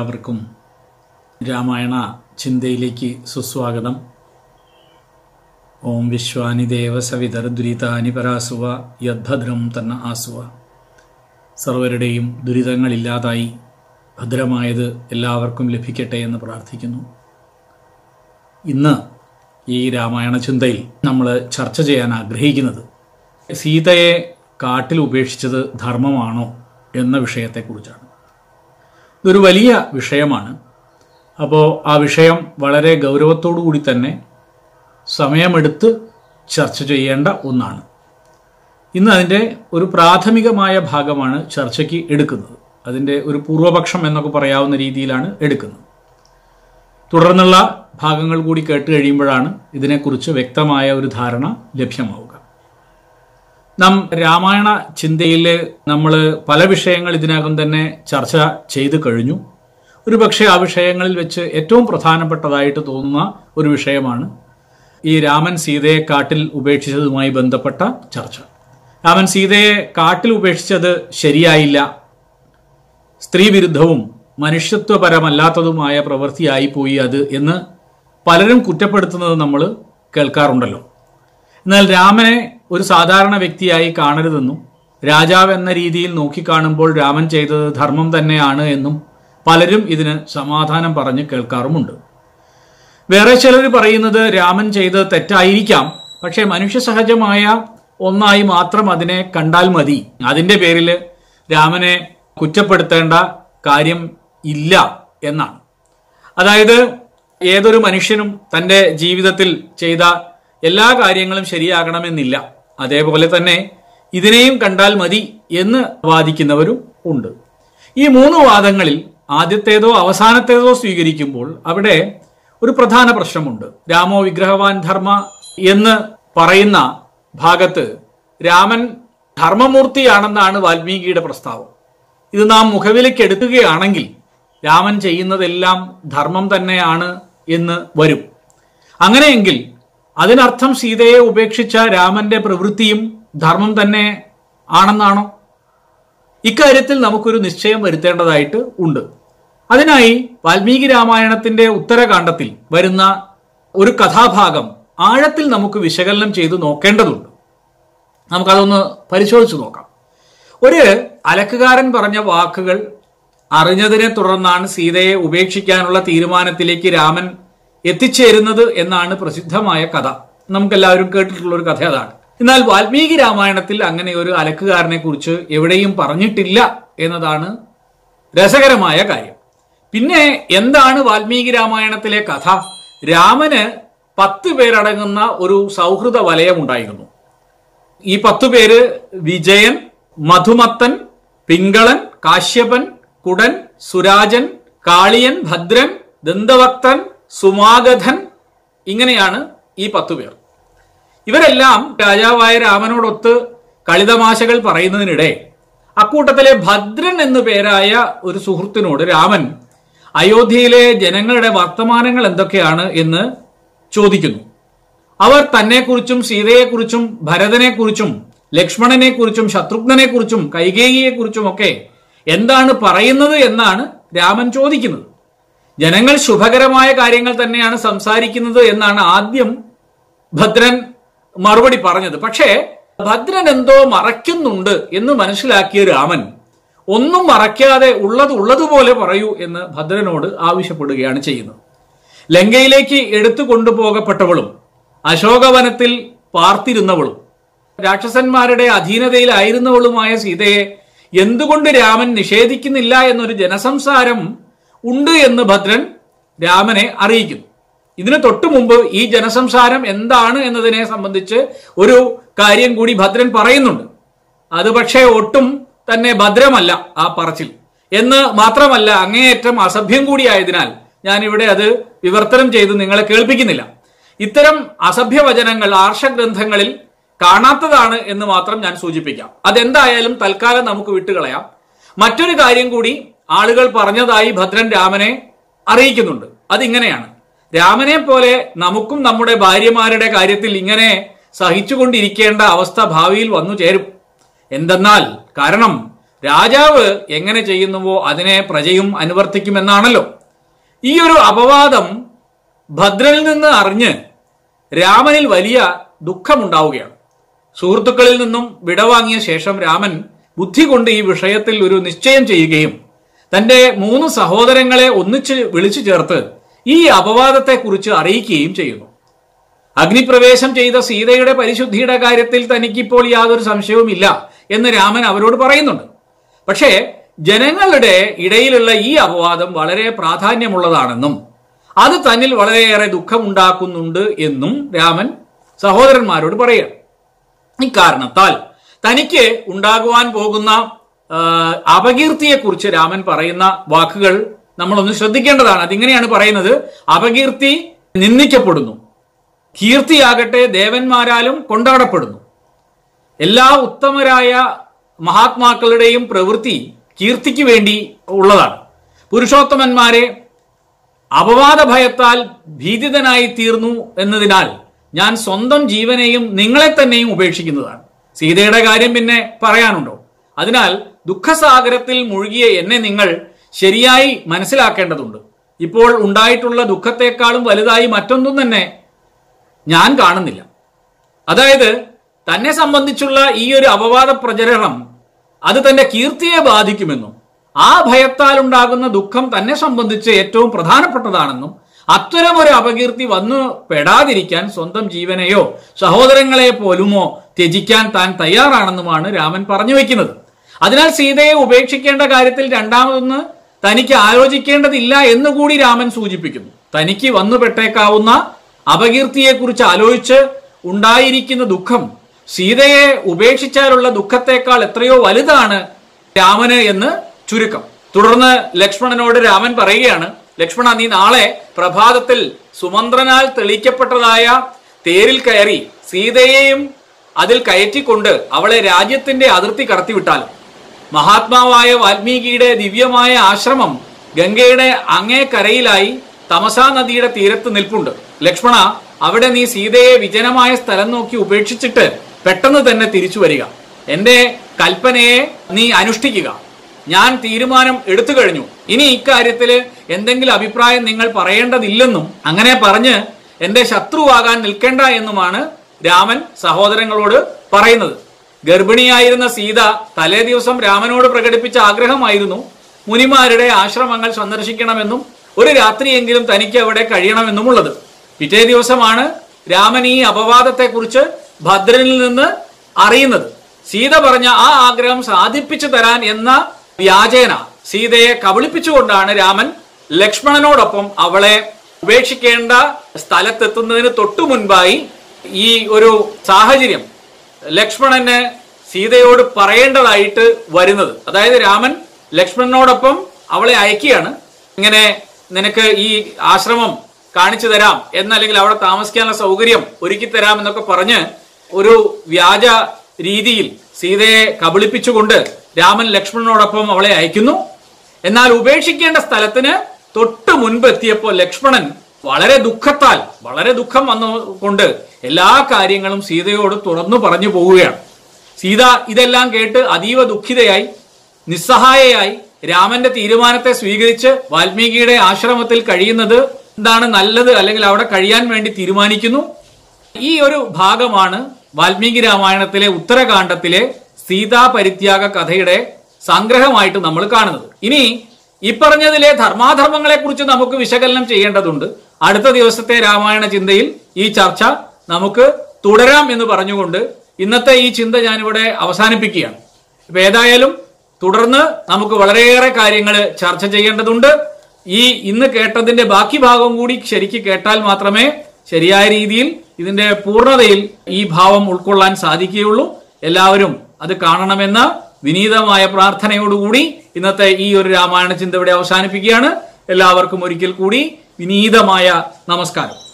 എല്ലാവർക്കും രാമായണ ചിന്തയിലേക്ക് സുസ്വാഗതം. ഓം വിശ്വാനി ദേവ സവിതർ ദുരിതാനി പരാസുവ യദ്ഭദ്രം തന്ന ആസുവ. സർവരുടെയും ദുരിതങ്ങളില്ലാതായി ഭദ്രമായത് എല്ലാവർക്കും ലഭിക്കട്ടെ എന്ന് പ്രാർത്ഥിക്കുന്നു. ഇന്ന് ഈ രാമായണ ചിന്തയിൽ നമ്മൾ ചർച്ച ചെയ്യാൻ ആഗ്രഹിക്കുന്നത് സീതയെ കാട്ടിൽ ഉപേക്ഷിച്ചത് ധർമ്മമാണോ എന്ന വിഷയത്തെക്കുറിച്ചാണ്. ഇതൊരു വലിയ വിഷയമാണ്. അപ്പോൾ ആ വിഷയം വളരെ ഗൗരവത്തോടു കൂടി തന്നെ സമയമെടുത്ത് ചർച്ച ചെയ്യേണ്ട ഒന്നാണ്. ഇന്ന് അതിന്റെ ഒരു പ്രാഥമികമായ ഭാഗമാണ് ചർച്ചയ്ക്ക് എടുക്കുന്നത്. അതിന്റെ ഒരു പൂർവപക്ഷം എന്നൊക്കെ പറയാവുന്ന രീതിയിലാണ് എടുക്കുന്നത്. തുടർന്നുള്ള ഭാഗങ്ങൾ കൂടി കേട്ട് കഴിയുമ്പോഴാണ് ഇതിനെക്കുറിച്ച് വ്യക്തമായ ഒരു ധാരണ ലഭ്യമാവുക. നാം രാമായണ ചിന്തയിൽ നമ്മൾ പല വിഷയങ്ങൾ ഇതിനകം തന്നെ ചർച്ച ചെയ്തു കഴിഞ്ഞു. ഒരു പക്ഷേ ആ വിഷയങ്ങളിൽ വെച്ച് ഏറ്റവും പ്രധാനപ്പെട്ടതായിട്ട് തോന്നുന്ന ഒരു വിഷയമാണ് ഈ രാമൻ സീതയെ കാട്ടിൽ ഉപേക്ഷിച്ചതുമായി ബന്ധപ്പെട്ട ചർച്ച. രാമൻ സീതയെ കാട്ടിൽ ഉപേക്ഷിച്ചത് ശരിയായില്ല. സ്ത്രീവിരുദ്ധവും മനുഷ്യത്വപരമല്ലാത്തതുമായ പ്രവൃത്തിയായിപ്പോയി അത് എന്ന് പലരും കുറ്റപ്പെടുത്തുന്നത് നമ്മൾ കേൾക്കാറുണ്ടല്ലോ. എന്നാൽ രാമനെ ഒരു സാധാരണ വ്യക്തിയായി കാണരുതെന്നും രാജാവ് എന്ന രീതിയിൽ നോക്കിക്കാണുമ്പോൾ രാമൻ ചെയ്തത് ധർമ്മം തന്നെയാണ് എന്നും പലരും ഇതിന് സമാധാനം പറഞ്ഞ് കേൾക്കാറുമുണ്ട്. വേറെ ചിലർ പറയുന്നത് രാമൻ ചെയ്തത് തെറ്റായിരിക്കാം പക്ഷേ മനുഷ്യ സഹജമായ ഒന്നായി മാത്രം അതിനെ കണ്ടാൽ മതി. അതിന്റെ പേരിൽ രാമനെ കുറ്റപ്പെടുത്തേണ്ട കാര്യം ഇല്ല എന്നാണ്. അതായത് ഏതൊരു മനുഷ്യനും തന്റെ ജീവിതത്തിൽ ചെയ്ത എല്ലാ കാര്യങ്ങളും ശരിയാകണമെന്നില്ല. അതേപോലെ തന്നെ ഇതിനെയും കണ്ടാൽ മതി എന്ന് വാദിക്കുന്നവരും ഉണ്ട്. ഈ മൂന്ന് വാദങ്ങളിൽ ആദ്യത്തേതോ അവസാനത്തേതോ സ്വീകരിക്കുമ്പോൾ അവിടെ ഒരു പ്രധാന പ്രശ്നമുണ്ട്. രാമോ വിഗ്രഹവാൻ ധർമ്മ എന്ന് പറയുന്ന ഭാഗത്ത് രാമൻ ധർമ്മമൂർത്തിയാണെന്നാണ് വാൽമീകിയുടെ പ്രസ്താവം. ഇത് നാം മുഖവിലേക്ക് എടുക്കുകയാണെങ്കിൽ രാമൻ ചെയ്യുന്നതെല്ലാം ധർമ്മം തന്നെയാണ് എന്ന് വരും. അങ്ങനെയെങ്കിൽ അതിനർത്ഥം സീതയെ ഉപേക്ഷിച്ച രാമന്റെ പ്രവൃത്തിയും ധർമ്മം തന്നെ ആണെന്നാണോ? ഇക്കാര്യത്തിൽ നമുക്കൊരു നിശ്ചയം വരുത്തേണ്ടതായിട്ട് ഉണ്ട്. അതിനായി വാൽമീകി രാമായണത്തിന്റെ ഉത്തരകാണ്ഡത്തിൽ വരുന്ന ഒരു കഥാഭാഗം ആഴത്തിൽ നമുക്ക് വിശകലനം ചെയ്തു നോക്കേണ്ടതുണ്ട്. നമുക്കതൊന്ന് പരിശോധിച്ചു നോക്കാം. ഒരു അലക്കുകാരൻ പറഞ്ഞ വാക്കുകൾ അറിഞ്ഞതിനെ തുടർന്നാണ് സീതയെ ഉപേക്ഷിക്കാനുള്ള തീരുമാനത്തിലേക്ക് രാമൻ എത്തിച്ചേരുന്നത് എന്നാണ് പ്രസിദ്ധമായ കഥ. നമുക്കെല്ലാവരും കേട്ടിട്ടുള്ള ഒരു കഥ അതാണ്. എന്നാൽ വാൽമീകി രാമായണത്തിൽ അങ്ങനെ ഒരു അലക്കുകാരനെ കുറിച്ച് എവിടെയും പറഞ്ഞിട്ടില്ല എന്നതാണ് രസകരമായ കാര്യം. പിന്നെ എന്താണ് വാൽമീകി രാമായണത്തിലെ കഥ? രാമന് പത്ത് പേരടങ്ങുന്ന ഒരു സൗഹൃദ വലയം ഉണ്ടായിരുന്നു. ഈ പത്തു പേര് വിജയൻ മധുമത്തൻ പിങ്കളൻ കാശ്യപൻ കുടൻ സുരാജൻ കാളിയൻ ഭദ്രൻ ദന്തവക്തൻ സുമാഗധൻ ഇങ്ങനെയാണ് ഈ പത്തു പേർ. ഇവരെല്ലാം രാജാവായ രാമനോടൊത്ത് കളിതമാശകൾ പറയുന്നതിനിടെ അക്കൂട്ടത്തിലെ ഭദ്രൻ എന്നു പേരായ ഒരു സുഹൃത്തിനോട് രാമൻ അയോധ്യയിലെ ജനങ്ങളുടെ വർത്തമാനങ്ങൾ എന്തൊക്കെയാണ് എന്ന് ചോദിക്കുന്നു. അവർ തന്നെക്കുറിച്ചും സീതയെക്കുറിച്ചും ഭരതനെക്കുറിച്ചും ലക്ഷ്മണനെക്കുറിച്ചും ശത്രുഘ്നെക്കുറിച്ചും കൈകേയിയെക്കുറിച്ചും ഒക്കെ എന്താണ് പറയുന്നത് എന്നാണ് രാമൻ ചോദിക്കുന്നത്. ജനങ്ങൾ ശുഭകരമായ കാര്യങ്ങൾ തന്നെയാണ് സംസാരിക്കുന്നത് എന്നാണ് ആദ്യം ഭദ്രൻ മറുപടി പറഞ്ഞത്. പക്ഷേ ഭദ്രൻ എന്തോ മറയ്ക്കുന്നുണ്ട് എന്ന് മനസ്സിലാക്കിയ രാമൻ ഒന്നും മറയ്ക്കാതെ ഉള്ളത് ഉള്ളതുപോലെ പറയൂ എന്ന് ഭദ്രനോട് ആവശ്യപ്പെടുകയാണ് ചെയ്യുന്നത്. ലങ്കയിലേക്ക് എടുത്തു കൊണ്ടുപോകപ്പെട്ടവളും അശോകവനത്തിൽ പാർത്തിരുന്നവളും രാക്ഷസന്മാരുടെ അധീനതയിലായിരുന്നവളുമായ സീതയെ എന്തുകൊണ്ട് രാമൻ നിഷേധിക്കുന്നില്ല എന്നൊരു ജനസംസാരം ഉണ്ട് എന്ന് ഭദ്രൻ രാമനെ അറിയിക്കുന്നു. ഇതിന് തൊട്ടു മുമ്പ് ഈ ജനസംസാരം എന്താണ് എന്നതിനെ സംബന്ധിച്ച് ഒരു കാര്യം കൂടി ഭദ്രൻ പറയുന്നുണ്ട്. അത് പക്ഷേ ഒട്ടും തന്നെ ഭദ്രമല്ല ആ പറച്ചിൽ. എന്ന് മാത്രമല്ല അങ്ങേയറ്റം അസഭ്യം കൂടിയായതിനാൽ ഞാൻ ഇവിടെ അത് വിവർത്തനം ചെയ്ത് നിങ്ങളെ കേൾപ്പിക്കുന്നില്ല. ഇത്തരം അസഭ്യവചനങ്ങൾ ആർഷഗ്രന്ഥങ്ങളിൽ കാണാത്തതാണ് എന്ന് മാത്രം ഞാൻ സൂചിപ്പിക്കാം. അതെന്തായാലും തൽക്കാലം നമുക്ക് വിട്ടുകളയാം. മറ്റൊരു കാര്യം കൂടി ആളുകൾ പറഞ്ഞതായി ഭദ്രൻ രാമനെ അറിയിക്കുന്നുണ്ട്. അതിങ്ങനെയാണ്. രാമനെ പോലെ നമുക്കും നമ്മുടെ ഭാര്യമാരുടെ കാര്യത്തിൽ ഇങ്ങനെ സഹിച്ചുകൊണ്ടിരിക്കേണ്ട അവസ്ഥ ഭാവിയിൽ വന്നു ചേരും. എന്തെന്നാൽ കാരണം രാജാവ് എങ്ങനെ ചെയ്യുന്നുവോ അതിനെ പ്രജയും അനുവർത്തിക്കുമെന്നാണല്ലോ. ഈ ഒരു അപവാദം ഭദ്രനിൽ നിന്ന് അറിഞ്ഞ് രാമനിൽ വലിയ ദുഃഖമുണ്ടാവുകയാണ്. സുഹൃത്തുക്കളിൽ നിന്നും വിടവാങ്ങിയ ശേഷം രാമൻ ബുദ്ധി കൊണ്ട് ഈ വിഷയത്തിൽ ഒരു നിശ്ചയം ചെയ്യുകയും തന്റെ മൂന്ന് സഹോദരങ്ങളെ ഒന്നിച്ച് വിളിച്ചു ചേർത്ത് ഈ അപവാദത്തെക്കുറിച്ച് അറിയിക്കുകയും ചെയ്യുന്നു. അഗ്നിപ്രവേശം ചെയ്ത സീതയുടെ പരിശുദ്ധിയുടെ കാര്യത്തിൽ തനിക്കിപ്പോൾ യാതൊരു സംശയവുമില്ല എന്ന് രാമൻ അവരോട് പറയുന്നുണ്ട്. പക്ഷേ ജനങ്ങളുടെ ഇടയിലുള്ള ഈ അപവാദം വളരെ പ്രാധാന്യമുള്ളതാണെന്നും അത് തന്നിൽ വളരെയേറെ ദുഃഖമുണ്ടാക്കുന്നുണ്ട് എന്നും രാമൻ സഹോദരന്മാരോട് പറയുക ഇക്കാരണത്താൽ തനിക്ക് ഉണ്ടാകുവാൻ പോകുന്ന അപകീർത്തിയെക്കുറിച്ച് രാമൻ പറയുന്ന വാക്കുകൾ നമ്മളൊന്ന് ശ്രദ്ധിക്കേണ്ടതാണ്. അതിങ്ങനെയാണ് പറയുന്നത്. അപകീർത്തി നിന്ദിക്കപ്പെടുന്നു. കീർത്തിയാകട്ടെ ദേവന്മാരാലും കൊണ്ടാടപ്പെടുന്നു. എല്ലാ ഉത്തമരായ മഹാത്മാക്കളുടെയും പ്രവൃത്തി കീർത്തിക്ക് വേണ്ടി ഉള്ളതാണ്. പുരുഷോത്തമന്മാരെ അപവാദ ഭയത്താൽ ഭീതിതനായി തീർന്നു എന്നതിനാൽ ഞാൻ സ്വന്തം ജീവനെയും നിങ്ങളെ തന്നെയും ഉപേക്ഷിക്കുന്നതാണ്. സീതയുടെ കാര്യം പിന്നെ പറയാനുണ്ടോ? അതിനാൽ ദുഃഖസാഗരത്തിൽ മുഴുകിയ എന്നെ നിങ്ങൾ ശരിയായി മനസ്സിലാക്കേണ്ടതുണ്ട്. ഇപ്പോൾ ഉണ്ടായിട്ടുള്ള ദുഃഖത്തെക്കാളും വലുതായി മറ്റൊന്നും തന്നെ ഞാൻ കാണുന്നില്ല. അതായത് തന്നെ സംബന്ധിച്ചുള്ള ഈ ഒരു അപവാദ പ്രചരണം അത് തന്റെ കീർത്തിയെ ബാധിക്കുമെന്നും ആ ഭയത്താൽ ഉണ്ടാകുന്ന ദുഃഖം തന്നെ സംബന്ധിച്ച് ഏറ്റവും പ്രധാനപ്പെട്ടതാണെന്നും അത്തരം ഒരു അപകീർത്തി വന്നു പെടാതിരിക്കാൻ സ്വന്തം ജീവനെയോ സഹോദരങ്ങളെ പോലുമോ ത്യജിക്കാൻ താൻ തയ്യാറാണെന്നുമാണ് രാമൻ പറഞ്ഞു വെക്കുന്നത്. അതിനാൽ സീതയെ ഉപേക്ഷിക്കേണ്ട കാര്യത്തിൽ രണ്ടാമതൊന്ന് തനിക്ക് ആലോചിക്കേണ്ടതില്ല എന്ന് കൂടി രാമൻ സൂചിപ്പിക്കുന്നു. തനിക്ക് വന്നുപെട്ടേക്കാവുന്ന അപകീർത്തിയെക്കുറിച്ച് ആലോചിച്ച് ഉണ്ടായിരിക്കുന്ന ദുഃഖം സീതയെ ഉപേക്ഷിച്ചാലുള്ള ദുഃഖത്തെക്കാൾ എത്രയോ വലുതാണ് രാമന് എന്ന് ചുരുക്കം. തുടർന്ന് ലക്ഷ്മണനോട് രാമൻ പറയുകയാണ് ലക്ഷ്മണ നീ നാളെ പ്രഭാതത്തിൽ സുമന്ത്രനാൽ തെളിയിക്കപ്പെട്ടതായ തേരിൽ കയറി സീതയെയും അതിൽ കയറ്റിക്കൊണ്ട് അവളെ രാജ്യത്തിന്റെ അതിർത്തി കടത്തിവിട്ടാൽ മഹാത്മാവായ വാൽമീകിയുടെ ദിവ്യമായ ആശ്രമം ഗംഗയുടെ അങ്ങേ കരയിലായി തമസാ നദിയുടെ തീരത്ത് നിൽപ്പുണ്ട്. ലക്ഷ്മണ അവിടെ നീ സീതയെ വിജനമായ സ്ഥലം നോക്കി ഉപേക്ഷിച്ചിട്ട് പെട്ടെന്ന് തന്നെ തിരിച്ചു വരിക. എന്റെ കൽപ്പനയെ നീ അനുഷ്ഠിക്കുക. ഞാൻ തീരുമാനം എടുത്തു കഴിഞ്ഞു. ഇനി ഇക്കാര്യത്തിൽ എന്തെങ്കിലും അഭിപ്രായം നിങ്ങൾ പറയേണ്ടതില്ലെന്നും അങ്ങനെ പറഞ്ഞ് എന്റെ ശത്രുവാകാൻ നിൽക്കേണ്ട എന്നുമാണ് രാമൻ സഹോദരങ്ങളോട് പറയുന്നത്. ഗർഭിണിയായിരുന്ന സീത തലേ ദിവസം രാമനോട് പ്രകടിപ്പിച്ച ആഗ്രഹമായിരുന്നു മുനിമാരുടെ ആശ്രമങ്ങൾ സന്ദർശിക്കണമെന്നും ഒരു രാത്രിയെങ്കിലും തനിക്ക് അവിടെ കഴിയണമെന്നുമുള്ളത്. പിറ്റേ ദിവസമാണ് രാമൻ ഈ അപവാദത്തെക്കുറിച്ച് ഭദ്രനിൽ നിന്ന് അറിയുന്നത്. സീത പറഞ്ഞ ആ ആഗ്രഹം സാധിപ്പിച്ചു തരാൻ എന്ന വ്യാജേന സീതയെ കബളിപ്പിച്ചുകൊണ്ടാണ് രാമൻ ലക്ഷ്മണനോടൊപ്പം അവളെ ഉപേക്ഷിക്കേണ്ട സ്ഥലത്തെത്തുന്നതിന് തൊട്ടു മുൻപായി ഈ ഒരു സാഹചര്യം ലക്ഷ്മണന് സീതയോട് പറയേണ്ടതായിട്ട് വരുന്നത്. അതായത് രാമൻ ലക്ഷ്മണനോടൊപ്പം അവളെ അയക്കുകയാണ്. ഇങ്ങനെ നിനക്ക് ഈ ആശ്രമം കാണിച്ചു തരാം എന്നല്ലെങ്കിൽ അവിടെ താമസിക്കാനുള്ള സൗകര്യം ഒരുക്കി തരാം എന്നൊക്കെ പറഞ്ഞ് ഒരു വ്യാജ രീതിയിൽ സീതയെ കബളിപ്പിച്ചുകൊണ്ട് രാമൻ ലക്ഷ്മണനോടൊപ്പം അവളെ അയക്കുന്നു. എന്നാൽ ഉപേക്ഷിക്കേണ്ട സ്ഥലത്തിന് തൊട്ട് മുൻപ് എത്തിയപ്പോൾ ലക്ഷ്മണൻ വളരെ ദുഃഖത്താൽ വളരെ ദുഃഖം വന്നുകൊണ്ട് എല്ലാ കാര്യങ്ങളും സീതയോട് തുറന്നു പറഞ്ഞു പോവുകയാണ്. സീത ഇതെല്ലാം കേട്ട് അതീവ ദുഃഖിതയായി നിസ്സഹായയായി രാമന്റെ തീരുമാനത്തെ സ്വീകരിച്ച് വാൽമീകിയുടെ ആശ്രമത്തിൽ കഴിയുന്നത് എന്താണ് നല്ലത് അല്ലെങ്കിൽ അവിടെ കഴിയാൻ വേണ്ടി തീരുമാനിക്കുന്നു? ഈ ഒരു ഭാഗമാണ് വാൽമീകി രാമായണത്തിലെ ഉത്തരകാണ്ഡത്തിലെ സീതാ പരിത്യാഗ കഥയുടെ സംഗ്രഹമായിട്ട് നമ്മൾ കാണുന്നത്. ഇനി ഇപ്പറഞ്ഞതിലെ ധർമാധർമ്മങ്ങളെ കുറിച്ച് നമുക്ക് വിശകലനം ചെയ്യേണ്ടതുണ്ട്. അടുത്ത ദിവസത്തെ രാമായണ ചിന്തയിൽ ഈ ചർച്ച നമുക്ക് തുടരാം എന്ന് പറഞ്ഞുകൊണ്ട് ഇന്നത്തെ ഈ ചിന്ത ഞാനിവിടെ അവസാനിപ്പിക്കുകയാണ്. ഇപ്പൊ ഏതായാലും തുടർന്ന് നമുക്ക് വളരെയേറെ കാര്യങ്ങൾ ചർച്ച ചെയ്യേണ്ടതുണ്ട്. ഈ ഇന്ന് കേട്ടതിന്റെ ബാക്കി ഭാഗം കൂടി ശരിക്ക് കേട്ടാൽ മാത്രമേ ശരിയായ രീതിയിൽ ഇതിന്റെ പൂർണതയിൽ ഈ ഭാവം ഉൾക്കൊള്ളാൻ സാധിക്കുകയുള്ളൂ. എല്ലാവരും അത് കാണണമെന്ന വിനീതമായ പ്രാർത്ഥനയോടുകൂടി ഇന്നത്തെ ഈ ഒരു രാമായണ ചിന്ത ഇവിടെ അവസാനിപ്പിക്കുകയാണ്. എല്ലാവർക്കും ഒരിക്കൽ കൂടി വിനീതമായ നമസ്കാരം.